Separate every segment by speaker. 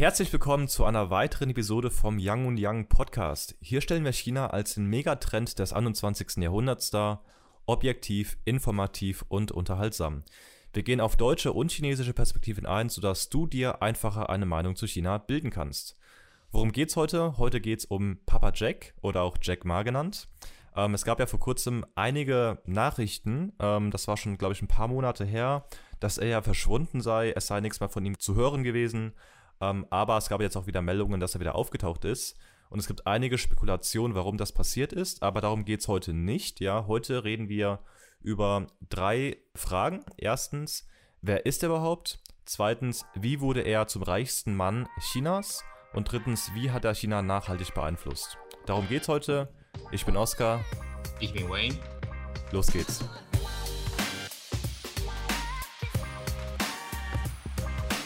Speaker 1: Herzlich willkommen zu einer weiteren Episode vom Young und Young Podcast. Hier stellen wir China als den Megatrend des 21. Jahrhunderts dar, objektiv, informativ und unterhaltsam. Wir gehen auf deutsche und chinesische Perspektiven ein, sodass du dir einfacher eine Meinung zu China bilden kannst. Worum geht's heute? Heute geht's um Papa Jack oder auch Jack Ma genannt. Ähm, es gab ja vor kurzem einige Nachrichten, ähm, das war schon, glaube ich, ein paar Monate her, dass er ja verschwunden sei, es sei nichts mehr von ihm zu hören gewesen. Ähm, aber es gab jetzt auch wieder Meldungen, dass er wieder aufgetaucht ist. Und es gibt einige Spekulationen, warum das passiert ist, aber darum geht es heute nicht. Ja, heute reden wir über drei Fragen. Erstens, wer ist er überhaupt? Zweitens, wie wurde er zum reichsten Mann Chinas? Und drittens, wie hat er China nachhaltig beeinflusst? Darum geht es heute. Ich bin Oskar.
Speaker 2: Ich bin Wayne.
Speaker 1: Los geht's.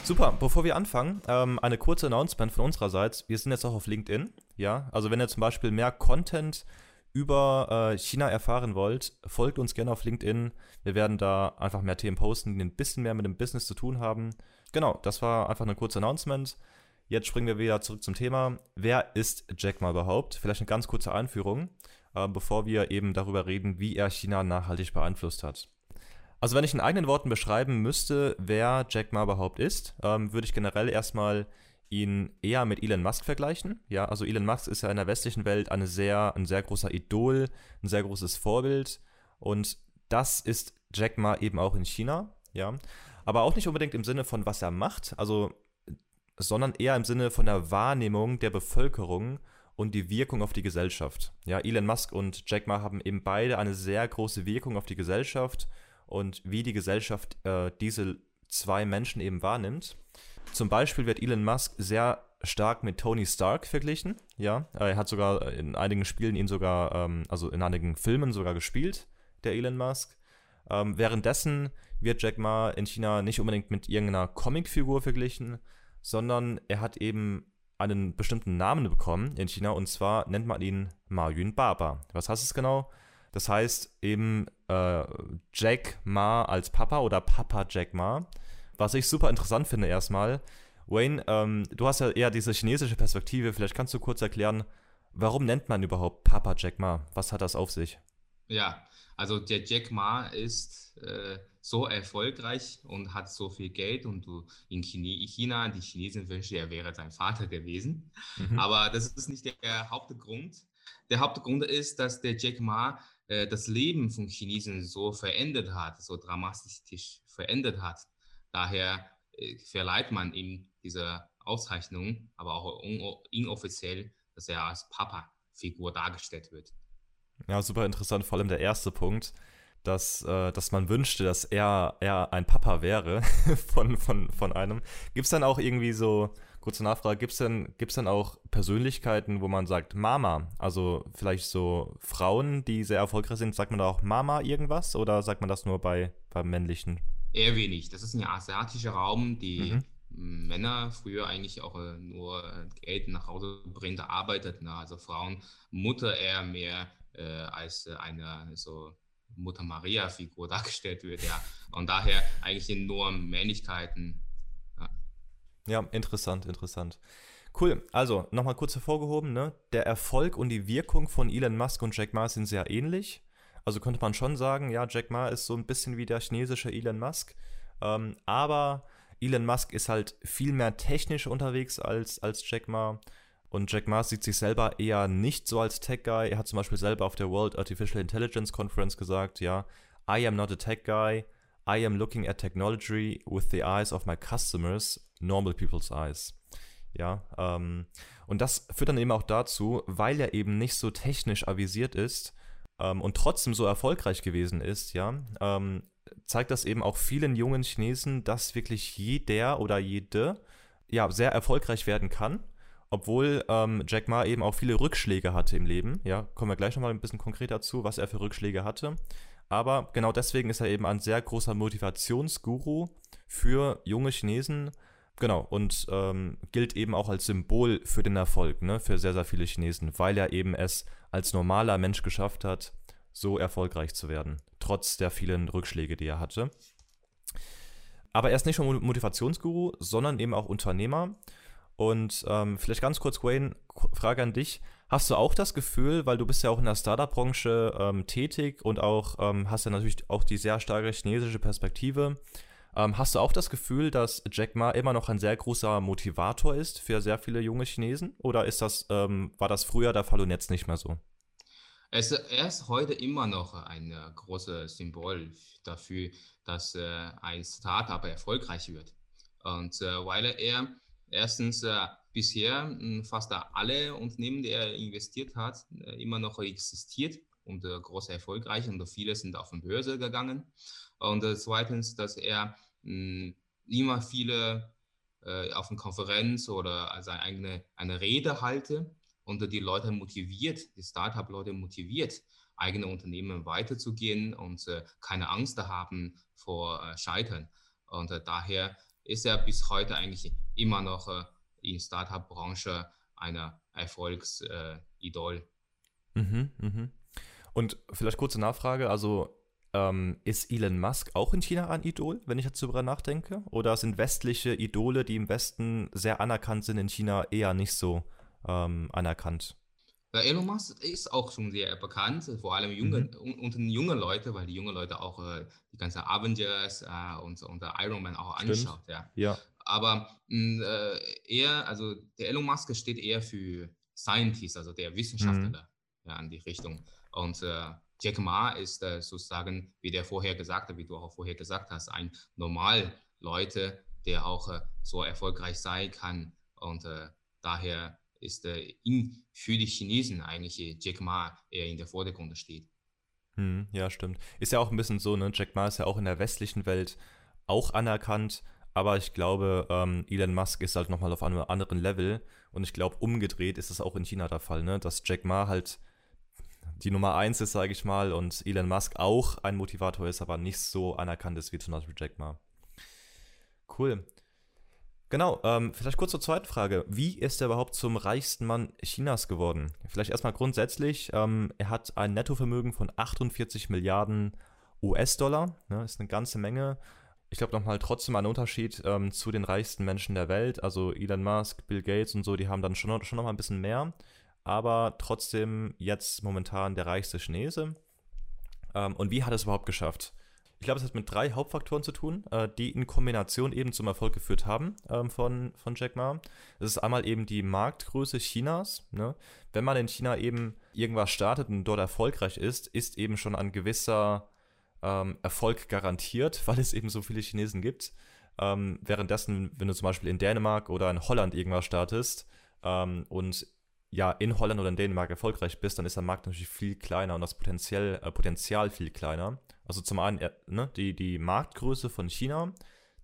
Speaker 1: Super, bevor wir anfangen, ähm, eine kurze Announcement von unsererseits. Wir sind jetzt auch auf LinkedIn. Ja, also wenn ihr zum Beispiel mehr Content über äh, China erfahren wollt, folgt uns gerne auf LinkedIn. Wir werden da einfach mehr Themen posten, die ein bisschen mehr mit dem Business zu tun haben. Genau, das war einfach eine kurze Announcement. Jetzt springen wir wieder zurück zum Thema. Wer ist Jack Ma überhaupt? Vielleicht eine ganz kurze Einführung, äh, bevor wir eben darüber reden, wie er China nachhaltig beeinflusst hat. Also wenn ich in eigenen Worten beschreiben müsste, wer Jack Ma überhaupt ist, ähm, würde ich generell erstmal ihn eher mit Elon Musk vergleichen. Ja, also Elon Musk ist ja in der westlichen Welt eine sehr, ein sehr großer Idol, ein sehr großes Vorbild. Und das ist Jack Ma eben auch in China. Ja, aber auch nicht unbedingt im Sinne von was er macht, also sondern eher im Sinne von der Wahrnehmung der Bevölkerung und die Wirkung auf die Gesellschaft. Ja, Elon Musk und Jack Ma haben eben beide eine sehr große Wirkung auf die Gesellschaft und wie die Gesellschaft äh, diese zwei Menschen eben wahrnimmt. Zum Beispiel wird Elon Musk sehr stark mit Tony Stark verglichen. Ja, er hat sogar in einigen Spielen ihn sogar, ähm, also in einigen Filmen sogar gespielt, der Elon Musk. Ähm, währenddessen wird Jack Ma in China nicht unbedingt mit irgendeiner Comicfigur verglichen, sondern er hat eben einen bestimmten Namen bekommen in China und zwar nennt man ihn Ma Yun Baba. Was heißt es genau? Das heißt eben äh, Jack Ma als Papa oder Papa Jack Ma. Was ich super interessant finde erstmal. Wayne, ähm, du hast ja eher diese chinesische Perspektive. Vielleicht kannst du kurz erklären, warum nennt man überhaupt Papa Jack Ma? Was hat das auf sich?
Speaker 2: Ja, also der Jack Ma ist äh, so erfolgreich und hat so viel Geld und du in China, die Chinesen wünschen, er wäre sein Vater gewesen. Mhm. Aber das ist nicht der Hauptgrund. Der Hauptgrund ist, dass der Jack Ma äh, das Leben von Chinesen so verändert hat, so dramatisch verändert hat. Daher äh, verleiht man ihm diese Auszeichnung, aber auch inoffiziell, dass er als Papa-Figur dargestellt wird.
Speaker 1: Ja, super interessant, vor allem der erste Punkt, dass, äh, dass man wünschte, dass er, er ein Papa wäre von, von, von einem. Gibt es dann auch irgendwie so Kurze Nachfrage, gibt es denn, gibt's denn auch Persönlichkeiten, wo man sagt Mama? Also vielleicht so Frauen, die sehr erfolgreich sind, sagt man da auch Mama irgendwas oder sagt man das nur bei, beim männlichen?
Speaker 2: Eher wenig. Das ist ein asiatischer Raum, die mhm. Männer früher eigentlich auch äh, nur äh, Geld nach Hause bringen, arbeiteten. Also Frauen, Mutter eher mehr äh, als eine so Mutter Maria-Figur dargestellt wird, ja. Und daher eigentlich nur Männlichkeiten
Speaker 1: ja, interessant, interessant. Cool, also nochmal kurz hervorgehoben, ne? Der Erfolg und die Wirkung von Elon Musk und Jack Ma sind sehr ähnlich. Also könnte man schon sagen, ja, Jack Ma ist so ein bisschen wie der chinesische Elon Musk. Ähm, aber Elon Musk ist halt viel mehr technisch unterwegs als, als Jack Ma. Und Jack Ma sieht sich selber eher nicht so als Tech-Guy. Er hat zum Beispiel selber auf der World Artificial Intelligence Conference gesagt, ja, I am not a tech guy. I am looking at technology with the eyes of my customers normal people's eyes. Ja, ähm, und das führt dann eben auch dazu, weil er eben nicht so technisch avisiert ist ähm, und trotzdem so erfolgreich gewesen ist, ja, ähm, zeigt das eben auch vielen jungen Chinesen, dass wirklich jeder oder jede ja sehr erfolgreich werden kann, obwohl ähm, Jack Ma eben auch viele Rückschläge hatte im Leben. Ja, kommen wir gleich nochmal ein bisschen konkreter zu, was er für Rückschläge hatte. Aber genau deswegen ist er eben ein sehr großer Motivationsguru für junge Chinesen, Genau, und ähm, gilt eben auch als Symbol für den Erfolg, ne, für sehr, sehr viele Chinesen, weil er eben es als normaler Mensch geschafft hat, so erfolgreich zu werden, trotz der vielen Rückschläge, die er hatte. Aber er ist nicht nur Motivationsguru, sondern eben auch Unternehmer. Und ähm, vielleicht ganz kurz, Wayne, Frage an dich. Hast du auch das Gefühl, weil du bist ja auch in der Startup-Branche ähm, tätig und auch ähm, hast ja natürlich auch die sehr starke chinesische Perspektive, ähm, hast du auch das Gefühl, dass Jack Ma immer noch ein sehr großer Motivator ist für sehr viele junge Chinesen? Oder ist das, ähm, war das früher der Fall und jetzt nicht mehr so?
Speaker 2: Es, er ist heute immer noch ein äh, großes Symbol dafür, dass äh, ein Startup erfolgreich wird. Und äh, weil er erstens äh, bisher hm, fast alle Unternehmen, die er investiert hat, äh, immer noch existiert und äh, groß erfolgreich und viele sind auf die Börse gegangen. Und zweitens, dass er hm, immer viele auf einer Konferenz oder als eine eigene eine Rede halte und die Leute motiviert, die Startup-Leute motiviert, eigene Unternehmen weiterzugehen und äh, keine Angst haben vor äh, Scheitern. Und äh, daher ist er bis heute eigentlich immer noch äh, in Startup-Branche ein Erfolgsidol.
Speaker 1: Mhm, mhm. Und vielleicht kurze Nachfrage, also ähm, ist Elon Musk auch in China ein Idol, wenn ich jetzt darüber nachdenke? Oder sind westliche Idole, die im Westen sehr anerkannt sind, in China eher nicht so ähm, anerkannt.
Speaker 2: Elon Musk ist auch schon sehr bekannt, vor allem junge, mhm. unter den jungen Leuten, weil die jungen Leute auch äh, die ganzen Avengers äh, und, und Iron Man auch anschaut. Ja.
Speaker 1: ja.
Speaker 2: Aber mh, äh, er, also der Elon Musk steht eher für Scientist, also der Wissenschaftler mhm. ja, in die Richtung. Und äh, Jack Ma ist äh, sozusagen, wie der vorher gesagt hat, wie du auch vorher gesagt hast, ein normal Leute, der auch äh, so erfolgreich sein kann. Und daher ist äh, in, für die Chinesen eigentlich äh, Jack Ma eher in der Vordergrund steht.
Speaker 1: Hm, ja, stimmt. Ist ja auch ein bisschen so, ne? Jack Ma ist ja auch in der westlichen Welt auch anerkannt, aber ich glaube, ähm, Elon Musk ist halt nochmal auf einem anderen Level und ich glaube, umgedreht ist es auch in China der Fall, ne? Dass Jack Ma halt die Nummer eins ist, sage ich mal, und Elon Musk auch ein Motivator ist, aber nicht so anerkannt ist wie zum Beispiel Jack Ma. Cool. Genau, ähm, vielleicht kurz zur zweiten Frage. Wie ist er überhaupt zum reichsten Mann Chinas geworden? Vielleicht erstmal grundsätzlich, ähm, er hat ein Nettovermögen von 48 Milliarden US-Dollar, ne, ist eine ganze Menge. Ich glaube nochmal trotzdem ein Unterschied ähm, zu den reichsten Menschen der Welt. Also Elon Musk, Bill Gates und so, die haben dann schon, schon noch mal ein bisschen mehr. Aber trotzdem jetzt momentan der reichste Chinese. Ähm, und wie hat es überhaupt geschafft? Ich glaube, es hat mit drei Hauptfaktoren zu tun, äh, die in Kombination eben zum Erfolg geführt haben ähm, von, von Jack Ma. Das ist einmal eben die Marktgröße Chinas. Ne? Wenn man in China eben irgendwas startet und dort erfolgreich ist, ist eben schon ein gewisser ähm, Erfolg garantiert, weil es eben so viele Chinesen gibt. Ähm, währenddessen, wenn du zum Beispiel in Dänemark oder in Holland irgendwas startest ähm, und ja in Holland oder in Dänemark erfolgreich bist, dann ist der Markt natürlich viel kleiner und das Potenzial, äh, Potenzial viel kleiner. Also zum einen ne, die, die Marktgröße von China,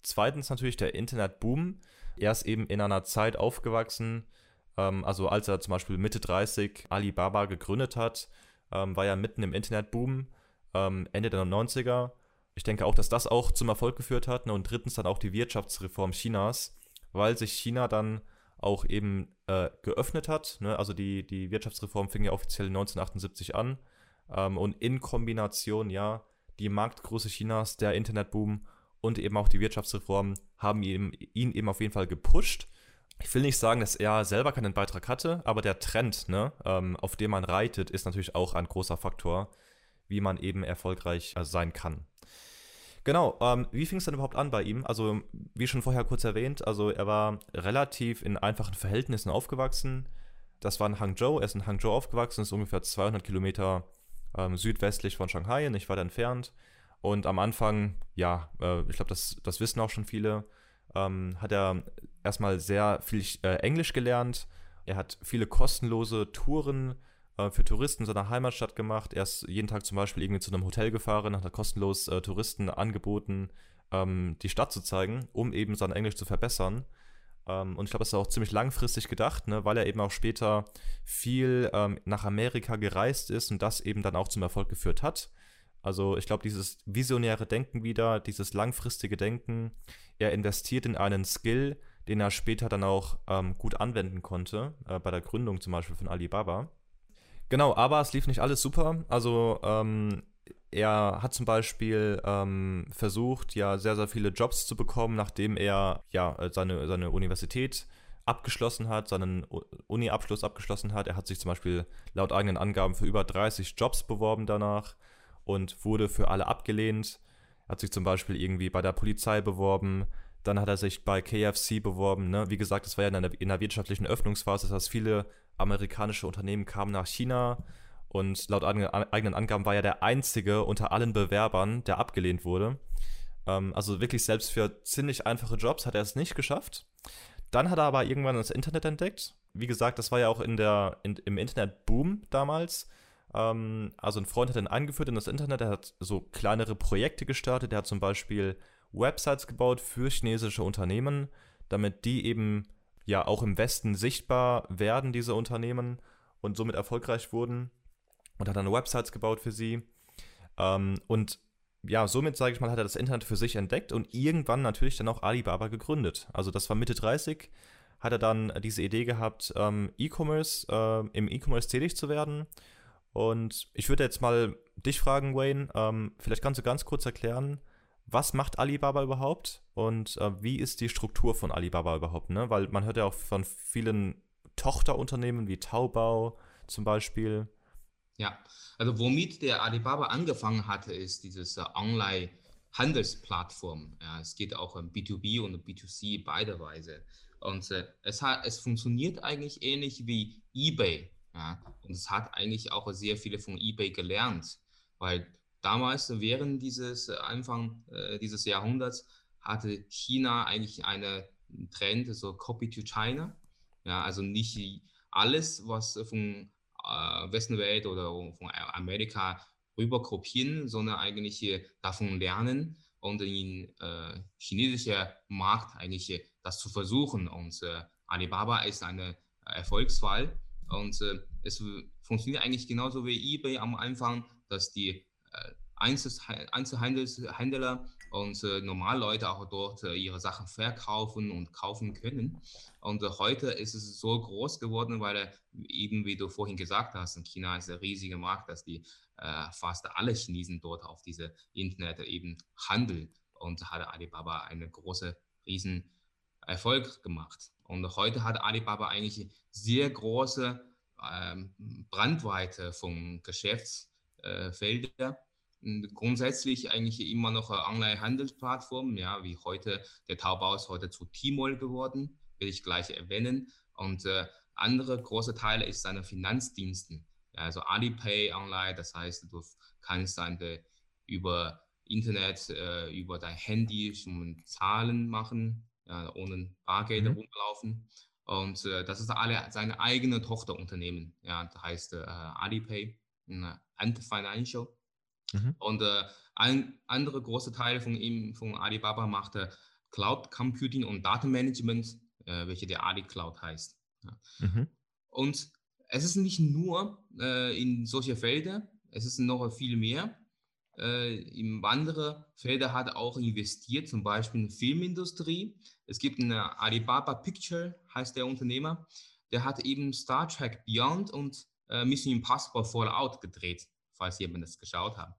Speaker 1: zweitens natürlich der Internetboom. Er ist eben in einer Zeit aufgewachsen, ähm, also als er zum Beispiel Mitte 30 Alibaba gegründet hat, ähm, war er mitten im Internetboom, ähm, Ende der 90er. Ich denke auch, dass das auch zum Erfolg geführt hat. Ne? Und drittens dann auch die Wirtschaftsreform Chinas, weil sich China dann auch eben äh, geöffnet hat. Ne? Also die, die Wirtschaftsreform fing ja offiziell 1978 an. Ähm, und in Kombination, ja, die Marktgröße Chinas, der Internetboom und eben auch die Wirtschaftsreform haben ihn, ihn eben auf jeden Fall gepusht. Ich will nicht sagen, dass er selber keinen Beitrag hatte, aber der Trend, ne, ähm, auf dem man reitet, ist natürlich auch ein großer Faktor, wie man eben erfolgreich äh, sein kann. Genau, ähm, wie fing es denn überhaupt an bei ihm? Also, wie schon vorher kurz erwähnt, also er war relativ in einfachen Verhältnissen aufgewachsen. Das war in Hangzhou, er ist in Hangzhou aufgewachsen, ist ungefähr 200 Kilometer ähm, südwestlich von Shanghai, nicht weit entfernt. Und am Anfang, ja, äh, ich glaube, das, das wissen auch schon viele, ähm, hat er erstmal sehr viel äh, Englisch gelernt. Er hat viele kostenlose Touren äh, für Touristen in seiner Heimatstadt gemacht. Er ist jeden Tag zum Beispiel irgendwie zu einem Hotel gefahren, hat kostenlos äh, Touristen angeboten, ähm, die Stadt zu zeigen, um eben sein Englisch zu verbessern. Ähm, und ich glaube, das ist auch ziemlich langfristig gedacht, ne, weil er eben auch später viel ähm, nach Amerika gereist ist und das eben dann auch zum Erfolg geführt hat. Also ich glaube, dieses visionäre Denken wieder, dieses langfristige Denken, er investiert in einen Skill, den er später dann auch ähm, gut anwenden konnte, äh, bei der Gründung zum Beispiel von Alibaba. Genau, aber es lief nicht alles super. Also ähm, er hat zum Beispiel ähm, versucht, ja, sehr, sehr viele Jobs zu bekommen, nachdem er ja seine, seine Universität abgeschlossen hat, seinen Uni-Abschluss abgeschlossen hat. Er hat sich zum Beispiel laut eigenen Angaben für über 30 Jobs beworben danach und wurde für alle abgelehnt. Er hat sich zum Beispiel irgendwie bei der Polizei beworben, dann hat er sich bei KFC beworben. Ne? Wie gesagt, das war ja in der, in der wirtschaftlichen Öffnungsphase, das heißt, viele amerikanische Unternehmen kamen nach China und laut eigenen Angaben war er der einzige unter allen Bewerbern, der abgelehnt wurde. Ähm, also wirklich selbst für ziemlich einfache Jobs hat er es nicht geschafft. Dann hat er aber irgendwann das Internet entdeckt. Wie gesagt, das war ja auch in der, in, im Internet-Boom damals. Ähm, also ein Freund hat ihn eingeführt in das Internet, er hat so kleinere Projekte gestartet, er hat zum Beispiel Websites gebaut für chinesische Unternehmen, damit die eben ja auch im Westen sichtbar werden, diese Unternehmen, und somit erfolgreich wurden. Und hat dann Websites gebaut für sie. Ähm, und ja, somit, sage ich mal, hat er das Internet für sich entdeckt und irgendwann natürlich dann auch Alibaba gegründet. Also das war Mitte 30, hat er dann diese Idee gehabt, ähm, E-Commerce, äh, im E-Commerce tätig zu werden. Und ich würde jetzt mal dich fragen, Wayne, ähm, vielleicht kannst du ganz kurz erklären, was macht Alibaba überhaupt und äh, wie ist die Struktur von Alibaba überhaupt? Ne? Weil man hört ja auch von vielen Tochterunternehmen wie Taobao zum Beispiel.
Speaker 2: Ja, also womit der Alibaba angefangen hatte, ist dieses äh, Online-Handelsplattform. Ja, es geht auch um B2B und B2C beide Weise. Und äh, es, hat, es funktioniert eigentlich ähnlich wie eBay. Ja, und es hat eigentlich auch sehr viele von eBay gelernt, weil damals während dieses äh, Anfang äh, dieses Jahrhunderts hatte China eigentlich einen Trend, so Copy to China. Ja, also nicht alles, was von äh, Westenwelt oder von Amerika rüber kopieren, sondern eigentlich davon lernen und in äh, chinesischer Markt eigentlich das zu versuchen. Und äh, Alibaba ist eine Erfolgsfall und äh, es funktioniert eigentlich genauso wie eBay am Anfang, dass die Einzelhändler und äh, Normalleute auch dort äh, ihre Sachen verkaufen und kaufen können. Und äh, heute ist es so groß geworden, weil äh, eben, wie du vorhin gesagt hast, in China ist ein riesiger Markt, dass die äh, fast alle Chinesen dort auf diese Internet eben handeln. Und hat Alibaba eine große, riesen Erfolg gemacht. Und heute hat Alibaba eigentlich sehr große ähm, Brandweite von Geschäftsfeldern grundsätzlich eigentlich immer noch eine Online-Handelsplattform, ja, wie heute, der Taobao ist heute zu Tmall geworden, will ich gleich erwähnen. Und äh, andere große Teile ist seine Finanzdiensten, ja, also Alipay online, das heißt, du kannst dann über Internet, äh, über dein Handy schon Zahlen machen, ja, ohne Bargeld mhm. rumlaufen. Und äh, das ist alle seine eigene Tochterunternehmen, ja, das heißt äh, Alipay, Ant Financial. Mhm. Und äh, ein andere große Teile von ihm, von Alibaba, machte Cloud Computing und Datenmanagement, äh, welche der Ali Cloud heißt. Ja. Mhm. Und es ist nicht nur äh, in solche Felder, es ist noch viel mehr. Äh, in andere Felder hat er auch investiert, zum Beispiel in die Filmindustrie. Es gibt eine Alibaba Picture, heißt der Unternehmer, der hat eben Star Trek Beyond und äh, Mission Impossible Fallout gedreht falls jemand das geschaut hat.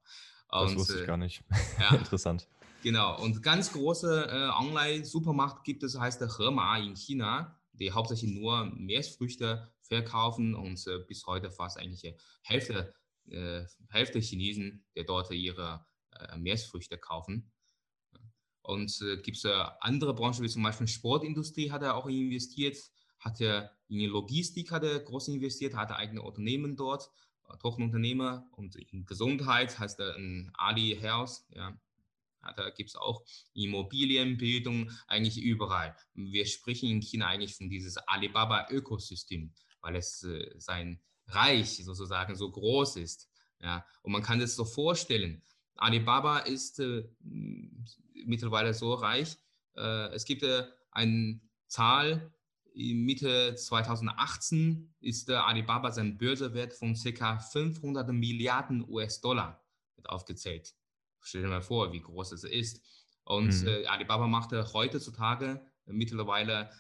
Speaker 1: Und, das wusste ich äh, gar nicht. Ja, Interessant.
Speaker 2: Genau. Und ganz große äh, Online-Supermarkt gibt es, heißt der Hema in China, die hauptsächlich nur Meeresfrüchte verkaufen und äh, bis heute fast eigentlich Hälfte, äh, Hälfte Chinesen, die dort ihre äh, Meeresfrüchte kaufen. Und äh, gibt es andere Branchen, wie zum Beispiel Sportindustrie hat er auch investiert, hat er in Logistik hat er groß investiert, hat eigene Unternehmen dort Tochenunternehmer und in Gesundheit heißt er Ali Health, ja. Da gibt es auch Immobilienbildung, eigentlich überall. Wir sprechen in China eigentlich von dieses Alibaba-Ökosystem, weil es äh, sein Reich sozusagen so groß ist. Ja. Und man kann es so vorstellen, Alibaba ist äh, mittlerweile so reich, äh, es gibt äh, eine Zahl, Mitte 2018 ist der Alibaba sein Börsewert von ca. 500 Milliarden US-Dollar aufgezählt. Stell dir mal vor, wie groß es ist. Und mhm. äh, Alibaba machte heutzutage mittlerweile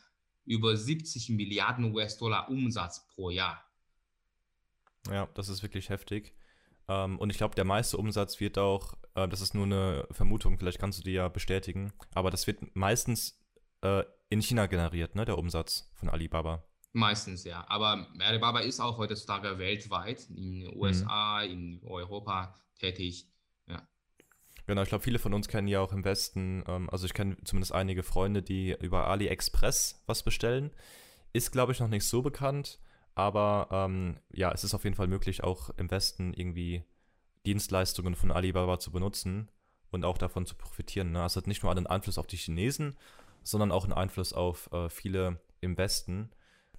Speaker 2: über 70 Milliarden US-Dollar Umsatz pro Jahr.
Speaker 1: Ja, das ist wirklich heftig. Ähm, und ich glaube, der meiste Umsatz wird auch, äh, das ist nur eine Vermutung, vielleicht kannst du die ja bestätigen, aber das wird meistens äh, in China generiert, ne, der Umsatz von Alibaba.
Speaker 2: Meistens, ja. Aber Alibaba ist auch heutzutage weltweit, in den USA, mhm. in Europa tätig. Ja.
Speaker 1: Genau, ich glaube, viele von uns kennen ja auch im Westen, ähm, also ich kenne zumindest einige Freunde, die über AliExpress was bestellen. Ist, glaube ich, noch nicht so bekannt, aber ähm, ja, es ist auf jeden Fall möglich, auch im Westen irgendwie Dienstleistungen von Alibaba zu benutzen und auch davon zu profitieren. Ne? Also es hat nicht nur einen Einfluss auf die Chinesen, sondern auch einen Einfluss auf äh, viele im Westen.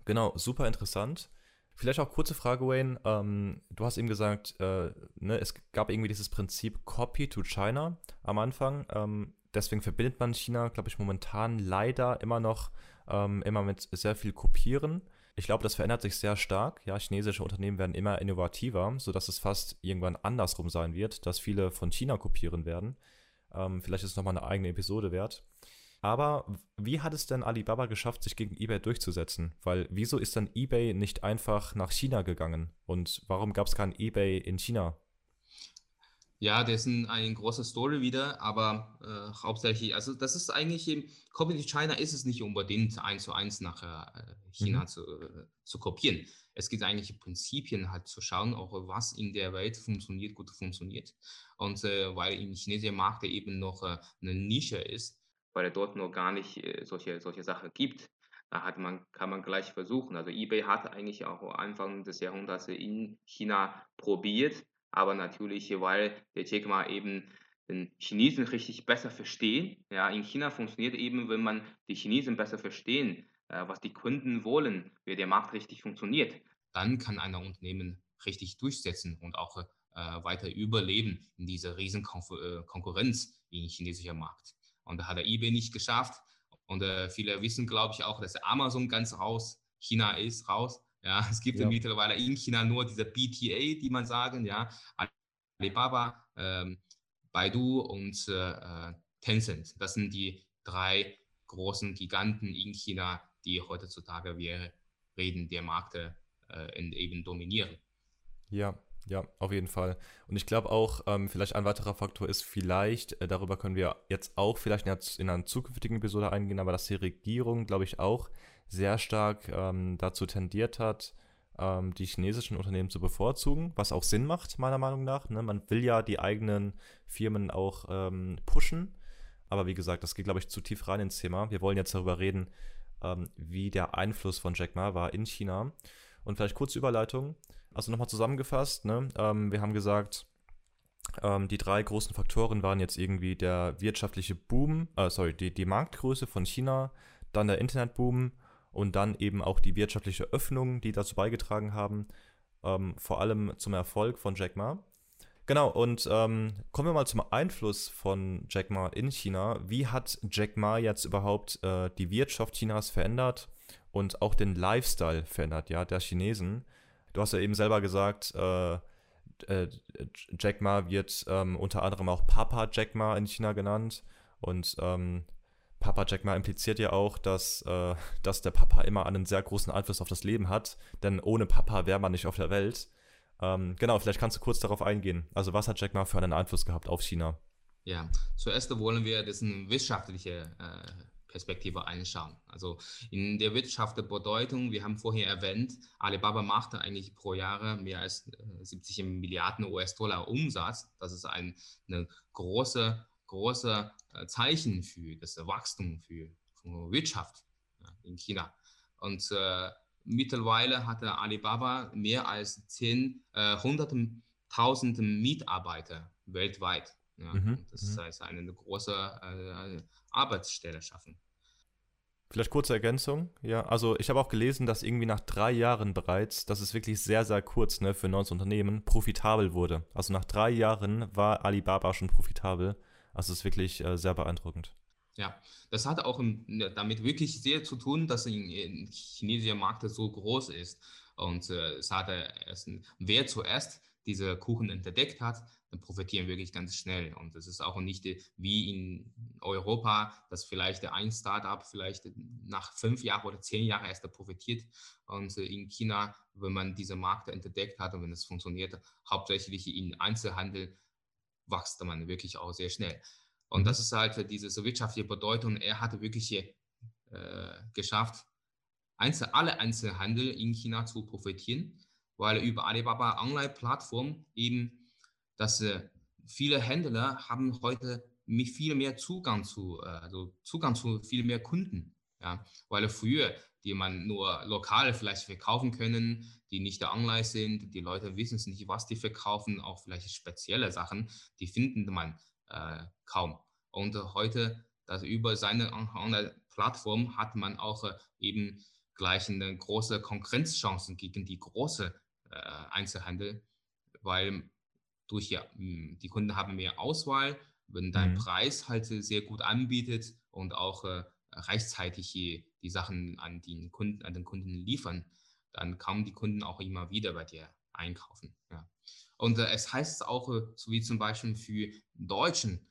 Speaker 1: Genau, super interessant. Vielleicht auch kurze Frage, Wayne. Ähm, du hast eben gesagt, äh, ne, es gab irgendwie dieses Prinzip Copy to China am Anfang. Ähm, deswegen verbindet man China, glaube ich, momentan leider immer noch ähm, immer mit sehr viel Kopieren. Ich glaube, das verändert sich sehr stark. Ja, chinesische Unternehmen werden immer innovativer, sodass es fast irgendwann andersrum sein wird, dass viele von China kopieren werden. Ähm, vielleicht ist es nochmal eine eigene Episode wert. Aber wie hat es denn Alibaba geschafft, sich gegen eBay durchzusetzen? Weil wieso ist dann eBay nicht einfach nach China gegangen? Und warum gab es kein eBay in China?
Speaker 2: Ja, das ist eine große Story wieder, aber äh, hauptsächlich, also das ist eigentlich im Community China ist es nicht unbedingt eins zu eins nach äh, China mhm. zu, äh, zu kopieren. Es gibt eigentlich Prinzipien halt zu schauen, auch was in der Welt funktioniert, gut funktioniert. Und äh, weil im chinesischen Markt eben noch äh, eine Nische ist, weil es dort noch gar nicht äh, solche, solche Sachen gibt, da hat man, kann man gleich versuchen. Also eBay hat eigentlich auch Anfang des Jahrhunderts in China probiert, aber natürlich, weil der Jack Ma eben den Chinesen richtig besser verstehen. Ja, in China funktioniert eben, wenn man die Chinesen besser verstehen, äh, was die Kunden wollen, wie der Markt richtig funktioniert, dann kann ein Unternehmen richtig durchsetzen und auch äh, weiter überleben in dieser riesen äh, Konkurrenz im chinesischen Markt. Und da hat der eBay nicht geschafft. Und äh, viele wissen, glaube ich, auch, dass Amazon ganz raus, China ist raus. Ja, es gibt ja. mittlerweile in China nur diese BTA, die man sagen, ja, Alibaba, ähm, Baidu und äh, Tencent. Das sind die drei großen Giganten in China, die heutzutage wir reden, der Märkte äh, eben dominieren.
Speaker 1: Ja, ja, auf jeden Fall. Und ich glaube auch, ähm, vielleicht ein weiterer Faktor ist vielleicht, äh, darüber können wir jetzt auch vielleicht in, in einer zukünftigen Episode eingehen, aber dass die Regierung, glaube ich, auch sehr stark ähm, dazu tendiert hat, ähm, die chinesischen Unternehmen zu bevorzugen, was auch Sinn macht, meiner Meinung nach. Ne? Man will ja die eigenen Firmen auch ähm, pushen. Aber wie gesagt, das geht, glaube ich, zu tief rein ins Thema. Wir wollen jetzt darüber reden, ähm, wie der Einfluss von Jack Ma war in China. Und vielleicht kurze Überleitung. Also nochmal zusammengefasst, ne? Ähm, wir haben gesagt, ähm, die drei großen Faktoren waren jetzt irgendwie der wirtschaftliche Boom, äh, sorry, die, die Marktgröße von China, dann der Internetboom und dann eben auch die wirtschaftliche Öffnung, die dazu beigetragen haben, ähm, vor allem zum Erfolg von Jack Ma. Genau, und ähm, kommen wir mal zum Einfluss von Jack Ma in China. Wie hat Jack Ma jetzt überhaupt äh, die Wirtschaft Chinas verändert und auch den Lifestyle verändert, ja, der Chinesen? Du hast ja eben selber gesagt, äh, äh, Jack Ma wird ähm, unter anderem auch Papa Jack Ma in China genannt. Und ähm, Papa Jack Ma impliziert ja auch, dass, äh, dass der Papa immer einen sehr großen Einfluss auf das Leben hat. Denn ohne Papa wäre man nicht auf der Welt. Ähm, genau, vielleicht kannst du kurz darauf eingehen. Also was hat Jack Ma für einen Einfluss gehabt auf China?
Speaker 2: Ja, zuerst wollen wir dessen wirtschaftliche äh, Perspektive anschauen. Also in der Wirtschaft der Bedeutung, wir haben vorher erwähnt, Alibaba machte eigentlich pro Jahr mehr als 70 äh, Milliarden US-Dollar Umsatz. Das ist ein eine große, große äh, Zeichen für das Wachstum für, für Wirtschaft in China. Und äh, mittlerweile hatte Alibaba mehr als 10, äh, 100.000 Mitarbeiter weltweit. Ja, mhm. Das mhm. heißt, eine große äh, Arbeitsstelle schaffen.
Speaker 1: Vielleicht kurze Ergänzung. Ja, also ich habe auch gelesen, dass irgendwie nach drei Jahren bereits, das ist wirklich sehr, sehr kurz ne, für ein neues Unternehmen, profitabel wurde. Also nach drei Jahren war Alibaba schon profitabel. Also es ist wirklich äh, sehr beeindruckend.
Speaker 2: Ja, das hat auch damit wirklich sehr zu tun, dass in, in chinesischer Markt so groß ist. Und äh, es hatte erst, wer zuerst diese Kuchen entdeckt hat, dann profitieren wirklich ganz schnell. Und es ist auch nicht wie in Europa, dass vielleicht ein Startup vielleicht nach fünf Jahren oder zehn Jahren erst profitiert. Und in China, wenn man diese Markt entdeckt hat und wenn es funktioniert, hauptsächlich in Einzelhandel, wächst man wirklich auch sehr schnell. Und das ist halt diese wirtschaftliche Bedeutung. Er hatte wirklich äh, geschafft, Einzel alle Einzelhandel in China zu profitieren, weil über Alibaba Online-Plattform eben, dass äh, viele Händler haben heute viel mehr Zugang zu, äh, also Zugang zu viel mehr Kunden. Ja, weil früher, die man nur lokal vielleicht verkaufen können, die nicht online sind, die Leute wissen es nicht, was die verkaufen, auch vielleicht spezielle Sachen, die finden man äh, kaum. Und heute, dass über seine Online-Plattform hat man auch äh, eben gleich eine große Konkurrenzchancen gegen die große äh, Einzelhandel, weil durch ja, die Kunden haben mehr Auswahl, wenn dein mhm. Preis halt sehr gut anbietet und auch äh, rechtzeitig die, die Sachen an den Kunden, an den Kunden liefern, dann kommen die Kunden auch immer wieder bei dir einkaufen. Ja. Und äh, es heißt auch, äh, so wie zum Beispiel für deutschen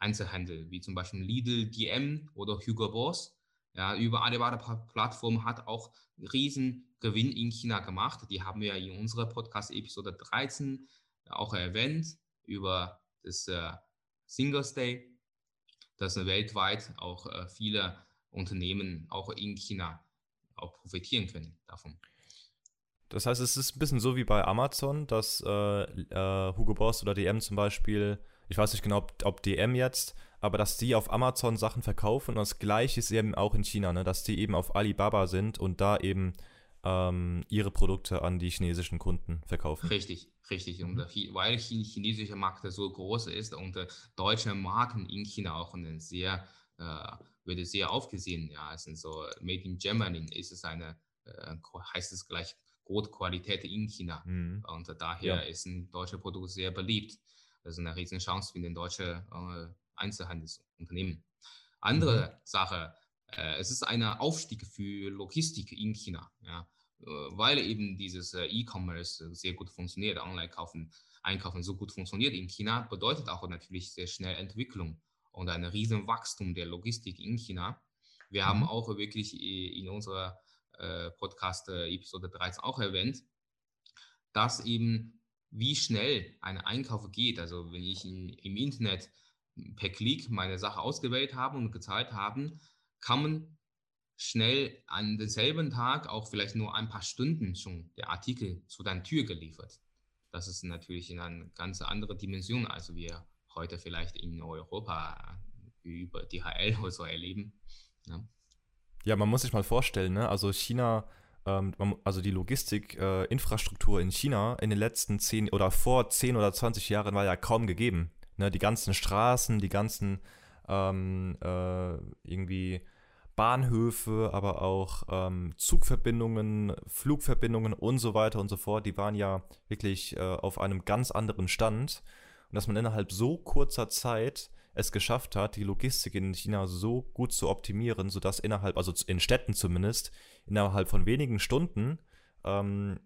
Speaker 2: Einzelhandel, wie zum Beispiel Lidl, DM oder Hugo Boss, ja, über Alibaba-Plattform hat auch riesen Gewinn in China gemacht. Die haben wir in unserer Podcast-Episode 13 auch erwähnt über das äh, Singles Day, dass weltweit auch äh, viele Unternehmen auch in China auch profitieren können davon.
Speaker 1: Das heißt, es ist ein bisschen so wie bei Amazon, dass äh, äh Hugo Boss oder DM zum Beispiel, ich weiß nicht genau, ob, ob DM jetzt, aber dass die auf Amazon Sachen verkaufen und das gleiche ist eben auch in China, ne? dass die eben auf Alibaba sind und da eben ähm, ihre Produkte an die chinesischen Kunden verkaufen.
Speaker 2: Richtig, richtig. Und mhm. weil die chinesische Markt so groß ist und äh, deutsche Marken in China auch eine sehr, äh, wird sehr aufgesehen. Ja, es sind so Made in Germany ist es eine, äh, heißt es gleich Qualität in China. Mhm. Und daher ja. ist ein deutsches Produkt sehr beliebt. Das ist eine riesen Chance für den deutschen äh, Einzelhandelsunternehmen. Andere mhm. Sache, äh, es ist ein Aufstieg für Logistik in China. Ja. Äh, weil eben dieses äh, E-Commerce sehr gut funktioniert, Online-Kaufen, Einkaufen so gut funktioniert in China, bedeutet auch natürlich sehr schnell Entwicklung und ein riesen Wachstum der Logistik in China. Wir mhm. haben auch wirklich in unserer äh, Podcast Episode 13 auch erwähnt, dass eben wie schnell ein Einkauf geht. Also wenn ich in, im Internet per Klick meine Sache ausgewählt habe und gezahlt habe, kann man schnell an denselben Tag, auch vielleicht nur ein paar Stunden schon der Artikel zu deiner Tür geliefert. Das ist natürlich in eine ganz andere Dimension, als wir heute vielleicht in Europa über DHL oder so erleben.
Speaker 1: Ja, ne? ja man muss sich mal vorstellen, ne? also China, ähm, also die Logistikinfrastruktur äh, in China in den letzten zehn oder vor 10 oder 20 Jahren war ja kaum gegeben. Ne? Die ganzen Straßen, die ganzen ähm, äh, irgendwie Bahnhöfe, aber auch ähm, Zugverbindungen, Flugverbindungen und so weiter und so fort, die waren ja wirklich äh, auf einem ganz anderen Stand. Und dass man innerhalb so kurzer Zeit es geschafft hat, die Logistik in China so gut zu optimieren, sodass innerhalb, also in Städten zumindest, innerhalb von wenigen Stunden ähm,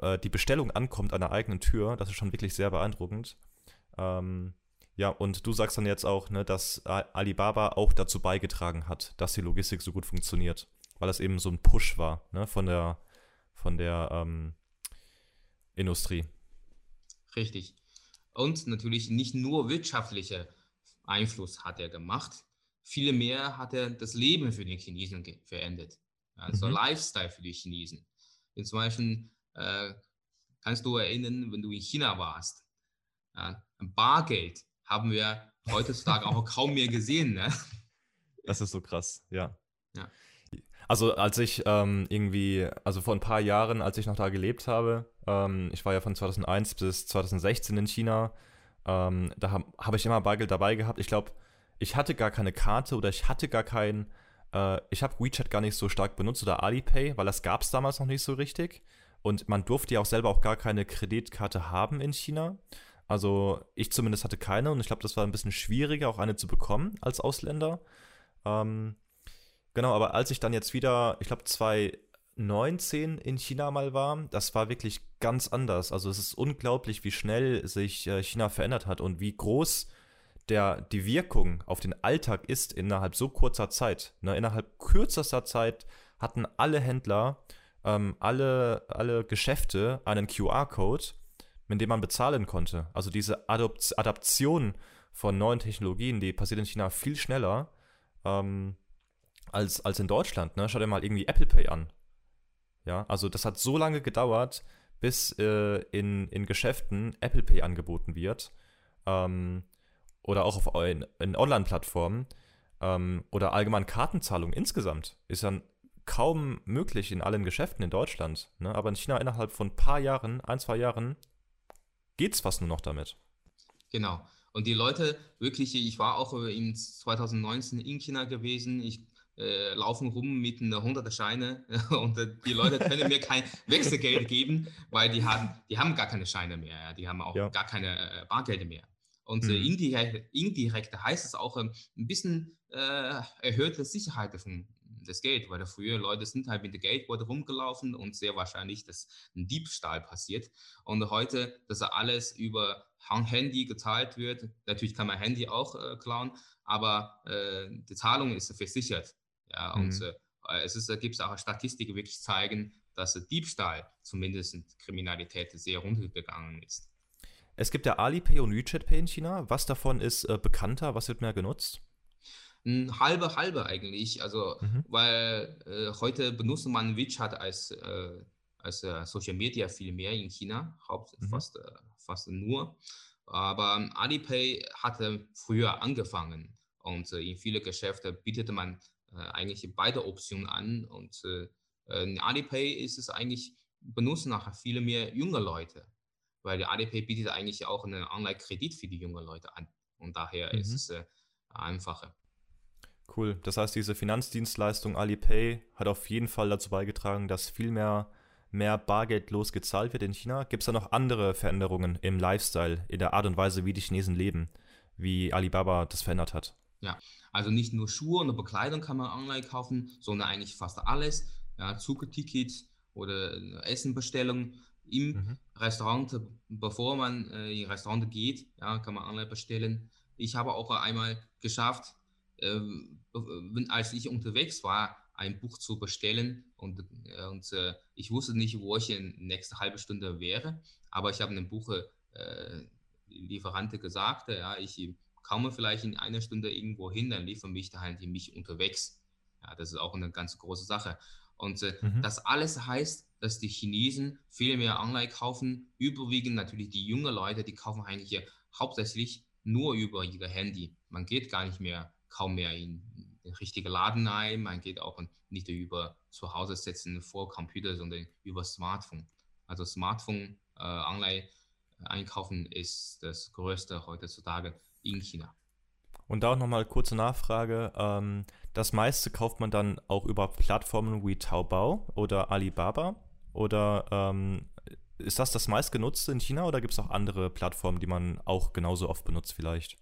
Speaker 1: äh, die Bestellung ankommt an der eigenen Tür, das ist schon wirklich sehr beeindruckend. Ähm, ja, und du sagst dann jetzt auch, ne, dass Alibaba auch dazu beigetragen hat, dass die Logistik so gut funktioniert, weil das eben so ein Push war ne, von der, von der ähm, Industrie.
Speaker 2: Richtig. Und natürlich nicht nur wirtschaftlicher Einfluss hat er gemacht, vielmehr hat er das Leben für die Chinesen verändert. Also mhm. Lifestyle für die Chinesen. Denn zum Beispiel äh, kannst du erinnern, wenn du in China warst, ja, Bargeld haben wir heutzutage auch kaum mehr gesehen. Ne?
Speaker 1: Das ist so krass, ja. ja. Also als ich ähm, irgendwie, also vor ein paar Jahren, als ich noch da gelebt habe, ähm, ich war ja von 2001 bis 2016 in China, ähm, da habe hab ich immer Bargeld dabei gehabt. Ich glaube, ich hatte gar keine Karte oder ich hatte gar keinen, äh, ich habe WeChat gar nicht so stark benutzt oder Alipay, weil das gab es damals noch nicht so richtig. Und man durfte ja auch selber auch gar keine Kreditkarte haben in China. Also ich zumindest hatte keine und ich glaube, das war ein bisschen schwieriger, auch eine zu bekommen als Ausländer. Ähm, genau, aber als ich dann jetzt wieder, ich glaube 2019 in China mal war, das war wirklich ganz anders. Also es ist unglaublich, wie schnell sich äh, China verändert hat und wie groß der, die Wirkung auf den Alltag ist innerhalb so kurzer Zeit. Ne, innerhalb kürzester Zeit hatten alle Händler, ähm, alle, alle Geschäfte einen QR-Code mit dem man bezahlen konnte. Also diese Adopt Adaption von neuen Technologien, die passiert in China viel schneller. Ähm, als, als in Deutschland. Ne? Schau dir mal irgendwie Apple Pay an. Ja, also das hat so lange gedauert, bis äh, in, in Geschäften Apple Pay angeboten wird. Ähm, oder auch auf in, in Online-Plattformen. Ähm, oder allgemein Kartenzahlung insgesamt. Ist dann kaum möglich in allen Geschäften in Deutschland. Ne? Aber in China innerhalb von ein paar Jahren, ein, zwei Jahren, geht es fast nur noch damit.
Speaker 2: Genau. Und die Leute, wirklich, ich war auch in 2019 in China gewesen. Ich äh, laufen rum mit einer 100er Scheine und äh, die Leute können mir kein Wechselgeld geben, weil die haben, die haben gar keine Scheine mehr. Ja? Die haben auch ja. gar keine äh, Bargelder mehr. Und äh, mhm. indirekt, indirekt heißt es auch ähm, ein bisschen äh, erhöhte Sicherheit von das Geld, weil früher Leute sind halt mit dem Geldbeutel rumgelaufen und sehr wahrscheinlich, dass ein Diebstahl passiert. Und heute, dass alles über Handy gezahlt wird. Natürlich kann man Handy auch äh, klauen, aber äh, die Zahlung ist versichert. Ja, mhm. und äh, es ist, gibt auch Statistiken, die wirklich zeigen, dass Diebstahl, zumindest Kriminalität, sehr runtergegangen ist.
Speaker 1: Es gibt ja Alipay und WeChat Pay in China. Was davon ist äh, bekannter? Was wird mehr genutzt?
Speaker 2: Ein halbe, halbe eigentlich. Also, mhm. weil äh, heute benutzt man WeChat als, äh, als äh, Social Media viel mehr in China, haupt, mhm. fast, äh, fast nur. Aber Alipay hatte früher angefangen und in viele Geschäfte bietet man äh, eigentlich beide Optionen an. Und äh, in Alipay ist es eigentlich, benutzen nachher viele mehr junge Leute, weil die Alipay bietet eigentlich auch einen Online-Kredit für die jungen Leute an. Und daher mhm. ist es äh, einfacher.
Speaker 1: Cool. Das heißt, diese Finanzdienstleistung Alipay hat auf jeden Fall dazu beigetragen, dass viel mehr, mehr bargeldlos gezahlt wird in China. Gibt es da noch andere Veränderungen im Lifestyle, in der Art und Weise, wie die Chinesen leben, wie Alibaba das verändert hat?
Speaker 2: Ja, also nicht nur Schuhe und Bekleidung kann man online kaufen, sondern eigentlich fast alles. Ja, Zugtickets oder Essenbestellung im mhm. Restaurant, bevor man äh, in Restaurant geht, ja, kann man online bestellen. Ich habe auch einmal geschafft, äh, als ich unterwegs war, ein Buch zu bestellen und, äh, und äh, ich wusste nicht, wo ich in nächste halbe Stunde wäre, aber ich habe einem Buch äh, gesagt, ja, ich komme vielleicht in einer Stunde irgendwo hin, dann liefern mich da halt mich unterwegs. Ja, das ist auch eine ganz große Sache. Und äh, mhm. das alles heißt, dass die Chinesen viel mehr online kaufen. Überwiegend natürlich die jungen Leute, die kaufen eigentlich hauptsächlich nur über ihr Handy. Man geht gar nicht mehr, kaum mehr in den richtigen Laden ein. Man geht auch nicht über zu Hause sitzen vor Computer, sondern über Smartphone. Also Smartphone äh, online einkaufen ist das Größte heutzutage in China.
Speaker 1: Und da auch nochmal kurze Nachfrage. Ähm, das meiste kauft man dann auch über Plattformen wie Taobao oder Alibaba? Oder ähm, ist das das meistgenutzte in China oder gibt es auch andere Plattformen, die man auch genauso oft benutzt vielleicht?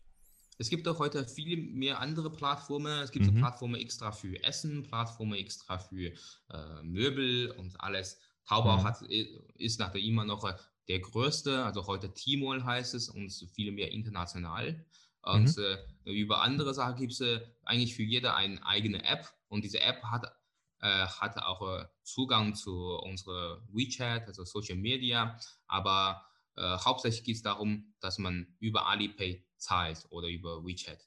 Speaker 2: Es gibt auch heute viel mehr andere Plattformen. Es gibt mhm. Plattformen extra für Essen, Plattformen extra für äh, Möbel und alles. Taobao mhm. hat, ist nach der immer noch der größte, also heute Tmall heißt es und viel mehr international. Und mhm. äh, über andere Sachen gibt es äh, eigentlich für jeder eine eigene App und diese App hat, äh, hat auch äh, Zugang zu unserer WeChat, also Social Media, aber äh, hauptsächlich geht es darum, dass man über Alipay zahlt oder über WeChat.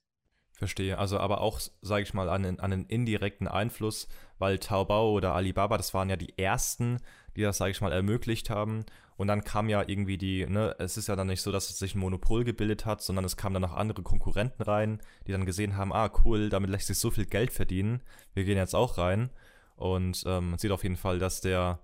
Speaker 1: Verstehe. Also aber auch, sage ich mal, an einen, indirekten Einfluss, weil Taobao oder Alibaba, das waren ja die ersten, die das, sage ich mal, ermöglicht haben. Und dann kam ja irgendwie die, ne, es ist ja dann nicht so, dass es sich ein Monopol gebildet hat, sondern es kamen dann noch andere Konkurrenten rein, die dann gesehen haben, ah, cool, damit lässt sich so viel Geld verdienen, wir gehen jetzt auch rein. Und ähm, man sieht auf jeden Fall, dass der,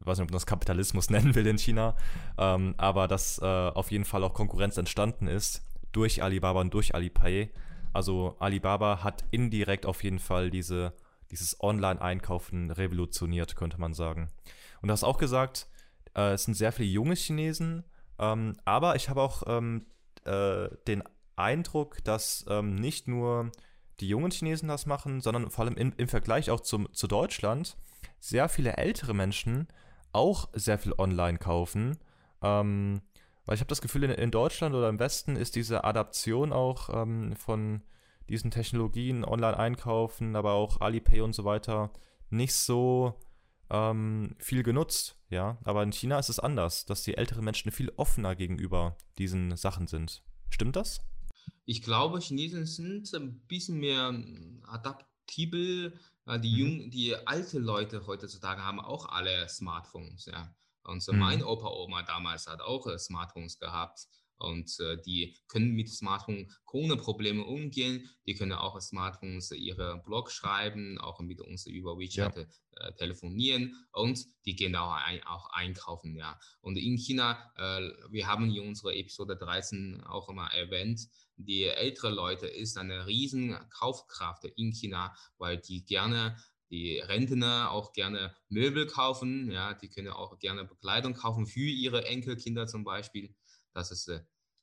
Speaker 1: weiß nicht, ob man das Kapitalismus nennen will in China, ähm, aber dass äh, auf jeden Fall auch Konkurrenz entstanden ist durch Alibaba und durch Alipay. Also Alibaba hat indirekt auf jeden Fall diese, dieses Online-Einkaufen revolutioniert, könnte man sagen. Und du hast auch gesagt, äh, es sind sehr viele junge Chinesen, ähm, aber ich habe auch ähm, äh, den Eindruck, dass ähm, nicht nur die jungen Chinesen das machen, sondern vor allem in, im Vergleich auch zum, zu Deutschland sehr viele ältere Menschen auch sehr viel online kaufen. Ähm, weil ich habe das Gefühl, in, in, Deutschland oder im Westen ist diese Adaption auch ähm, von diesen Technologien, online einkaufen, aber auch Alipay und so weiter, nicht so ähm, viel genutzt, ja. Aber in China ist es anders, dass die älteren Menschen viel offener gegenüber diesen Sachen sind. Stimmt das?
Speaker 2: Ich glaube, Chinesen sind ein bisschen mehr adap kompatibel. Äh, die, mhm. jung, die alte Leute heutzutage haben auch alle Smartphones. Ja. Und so mhm. mein Opa, Oma damals hat auch äh, Smartphones gehabt. Und äh, die können mit Smartphone ohne Probleme umgehen. Die können auch Smartphones ihre Blog schreiben, auch mit uns über WeChat ja. äh, telefonieren und die gehen auch, ein, auch einkaufen. Ja. Und in China, äh, wir haben in unserer Episode 13 auch immer erwähnt, die ältere Leute ist eine riesen Kaufkraft in China, weil die gerne die Rentner auch gerne Möbel kaufen, ja, die können auch gerne Bekleidung kaufen für ihre Enkelkinder zum Beispiel. Das ist äh,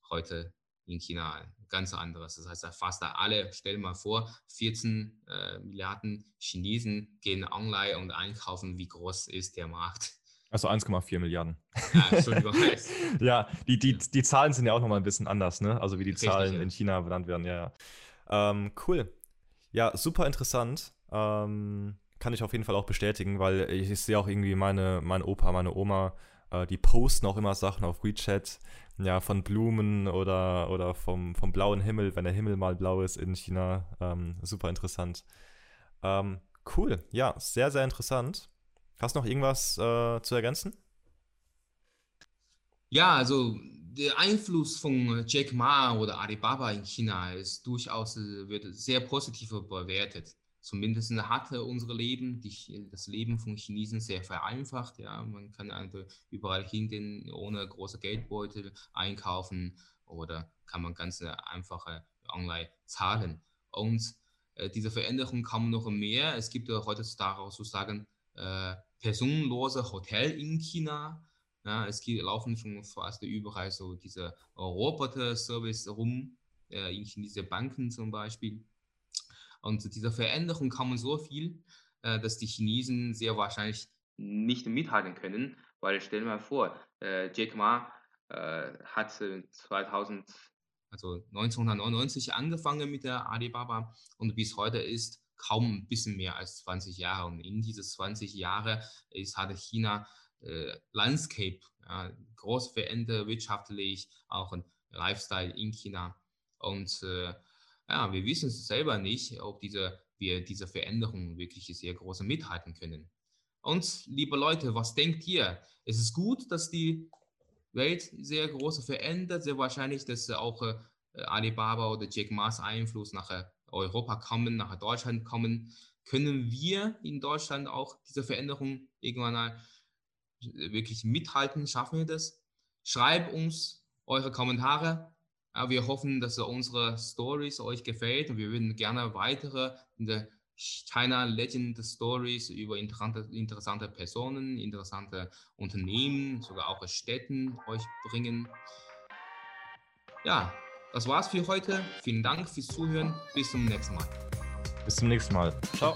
Speaker 2: heute in China ganz anderes. Das heißt, fast alle, stell dir mal vor, 14 äh, Milliarden Chinesen gehen online und einkaufen. Wie groß ist der Markt?
Speaker 1: Also 1,4 Milliarden. Ja, Entschuldigung. ja, die, die, die Zahlen sind ja auch nochmal ein bisschen anders, ne? Also wie die Richtig, Zahlen ja. in China benannt werden, ja, ja. Ähm, cool. Ja, super interessant. Ähm, kann ich auf jeden Fall auch bestätigen, weil ich, ich sehe auch irgendwie meine, mein Opa, meine Oma, äh, die posten auch immer Sachen auf WeChat, ja, von Blumen oder, oder vom, vom blauen Himmel, wenn der Himmel mal blau ist in China. Ähm, super interessant. Ähm, cool, ja, sehr, sehr interessant. Hast du noch irgendwas äh, zu ergänzen?
Speaker 2: Ja, also der Einfluss von Jack Ma oder Alibaba in China ist durchaus wird sehr positiv bewertet zumindest hatte unsere Leben, die, das Leben von Chinesen sehr vereinfacht. Ja, man kann also überall hingehen, ohne große Geldbeutel einkaufen oder kann man ganz einfache online zahlen. Und äh, diese Veränderung kam noch mehr. Es gibt ja heutzutage sozusagen äh, personenlose Hotel in China. Ja, es gibt, laufen schon fast überall so diese Roboter-Service rum, äh, in chinesischen Banken zum Beispiel. Und zu dieser Veränderung kam so viel, äh, dass die Chinesen sehr wahrscheinlich nicht mithalten können, weil stell dir mal vor, äh, Jack Ma äh, hat 2000, also 1999 angefangen mit der Alibaba und bis heute ist kaum ein bisschen mehr als 20 Jahre. Und in diese 20 Jahre ist, hat China äh, Landscape ja, groß verändert, wirtschaftlich, auch ein Lifestyle in China. Und äh, ja, wir wissen es selber nicht, ob diese, wir diese Veränderungen wirklich sehr große mithalten können. Und liebe Leute, was denkt ihr? Es ist gut, dass die Welt sehr groß verändert, sehr wahrscheinlich, dass auch äh, Alibaba oder Jack Ma's Einfluss nach äh, Europa kommen, nach Deutschland kommen. Können wir in Deutschland auch diese Veränderung irgendwann mal äh, wirklich mithalten? Schaffen wir das? Schreibt uns eure Kommentare ja, wir hoffen, dass unsere Stories euch gefällt und wir würden gerne weitere China Legend Stories über interessante, interessante Personen, interessante Unternehmen, sogar auch Städten euch bringen. Ja, das war's für heute. Vielen Dank fürs Zuhören. Bis zum nächsten Mal.
Speaker 1: Bis zum nächsten Mal. Ciao.